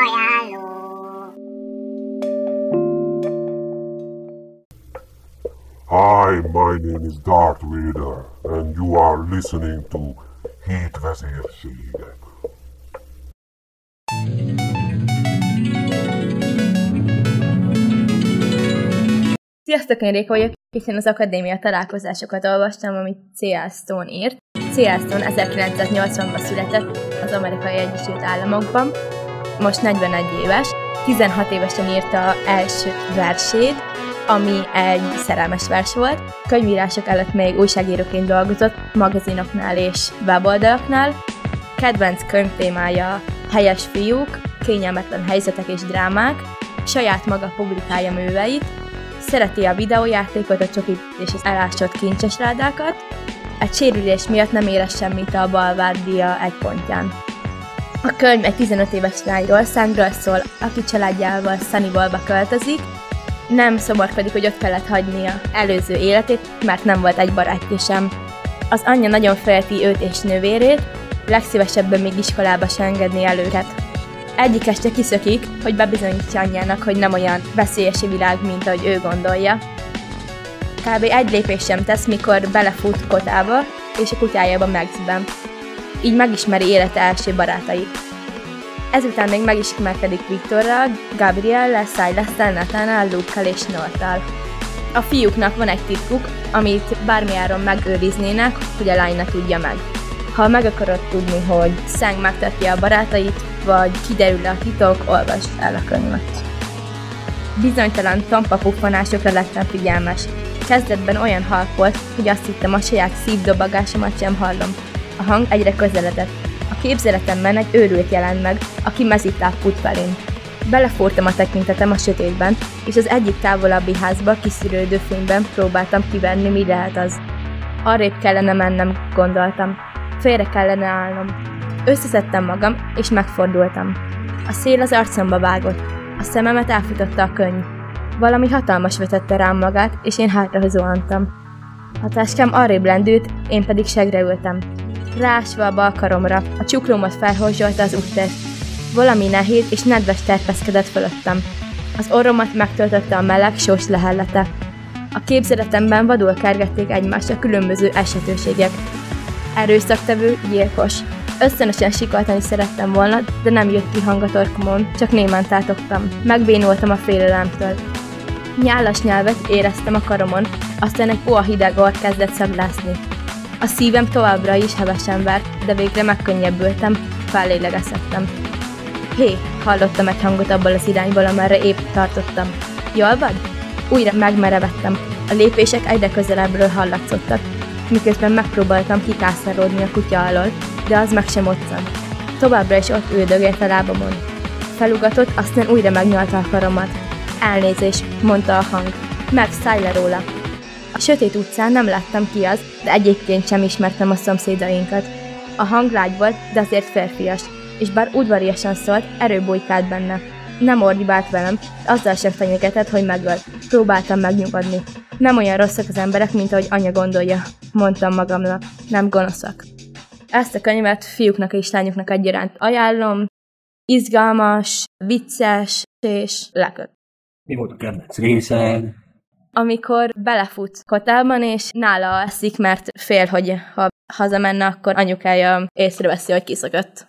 ajánló. Hi, my name is Darth Vader, and you are listening to Hét Vezérségek. Sziasztok, én Réka vagyok, és én az akadémia találkozásokat olvastam, amit C.L. Stone írt. C.L. Stone 1980-ban született az amerikai Egyesült Államokban, most 41 éves, 16 évesen írta első versét, ami egy szerelmes vers volt. Könyvírások előtt még újságíróként dolgozott, magazinoknál és weboldalaknál. Kedvenc könyvtémája helyes fiúk, kényelmetlen helyzetek és drámák, saját maga publikálja műveit, szereti a videójátékot, a csokit és az elásott kincses rádákat, egy sérülés miatt nem érez semmit a balvárdia egy pontján. A könyv egy 15 éves lányról, Sandról szól, aki családjával Sunnybalba költözik, nem szomorkodik, hogy ott kellett hagynia előző életét, mert nem volt egy barátja sem. Az anyja nagyon félti őt és nővérét, legszívesebben még iskolába se engedni el őket. Egyik este kiszökik, hogy bebizonyítsa anyjának, hogy nem olyan veszélyes világ, mint ahogy ő gondolja. Kb. egy lépés sem tesz, mikor belefut kotába, és a kutyájába megzben. Így megismeri élete első barátait. Ezután még megismerkedik Viktorral, Gabriellel, Silas-tel, Nathannal, luke és Nortal. A fiúknak van egy titkuk, amit bármiáron megőriznének, hogy a lány ne tudja meg. Ha meg akarod tudni, hogy Szeng megtartja a barátait, vagy kiderül a titok, olvasd el a könyvet. Bizonytalan tompa puffanásokra lettem figyelmes. Kezdetben olyan halk volt, hogy azt hittem a saját szívdobagásomat sem hallom. A hang egyre közeledett. A képzeletemben egy őrült jelent meg, aki mezitláb fut felém. Belefúrtam a tekintetem a sötétben, és az egyik távolabbi házba kiszűrődő fényben próbáltam kivenni, mi lehet az. Arrébb kellene mennem, gondoltam. Félre kellene állnom. Összeszedtem magam, és megfordultam. A szél az arcomba vágott. A szememet elfutotta a könyv. Valami hatalmas vetette rám magát, és én hátra zuhantam. A táskám arrébb lendült, én pedig segre ültem. Rásva a bal karomra, a csuklómat felhorzsolta az úttért. Valami nehéz és nedves terpeszkedett fölöttem. Az orromat megtöltötte a meleg, sós lehellete. A képzeletemben vadul kergették egymást a különböző esetőségek. Erőszaktevő, gyilkos. Összönösen sikoltani szerettem volna, de nem jött ki hang a torkomon, csak némán tátogtam. Megbénultam a félelemtől. Nyálas nyelvet éreztem a karomon, aztán egy puha hideg orr kezdett szaglászni. A szívem továbbra is hevesen vert, de végre megkönnyebbültem, fellélegezhettem. Hé, hallottam egy hangot abból az irányból, amerre épp tartottam. Jól vagy? Újra megmerevettem. A lépések egyre közelebbről hallatszottak, miközben megpróbáltam kikászárodni a kutya alól, de az meg sem moccant. Továbbra is ott üldögélt a lábamon. Felugatott, aztán újra megnyalta a karomat. Elnézés, mondta a hang. Megszállj le róla. A sötét utcán nem láttam ki az, de egyébként sem ismertem a szomszédainkat. A hang lágy volt, de azért férfias, és bár udvariasan szólt, erő bujkált benne. Nem ordibált velem, azzal sem fenyegetett, hogy megöl. Próbáltam megnyugodni. Nem olyan rosszak az emberek, mint ahogy anya gondolja, mondtam magamnak. Nem gonoszak. Ezt a könyvet fiúknak és lányoknak egyaránt ajánlom. Izgalmas, vicces és leköt. Mi volt a kedvenc részed? Amikor belefut kotában, és nála eszik, mert fél, hogy ha hazamenne, akkor anyukája észreveszi, hogy kiszökött.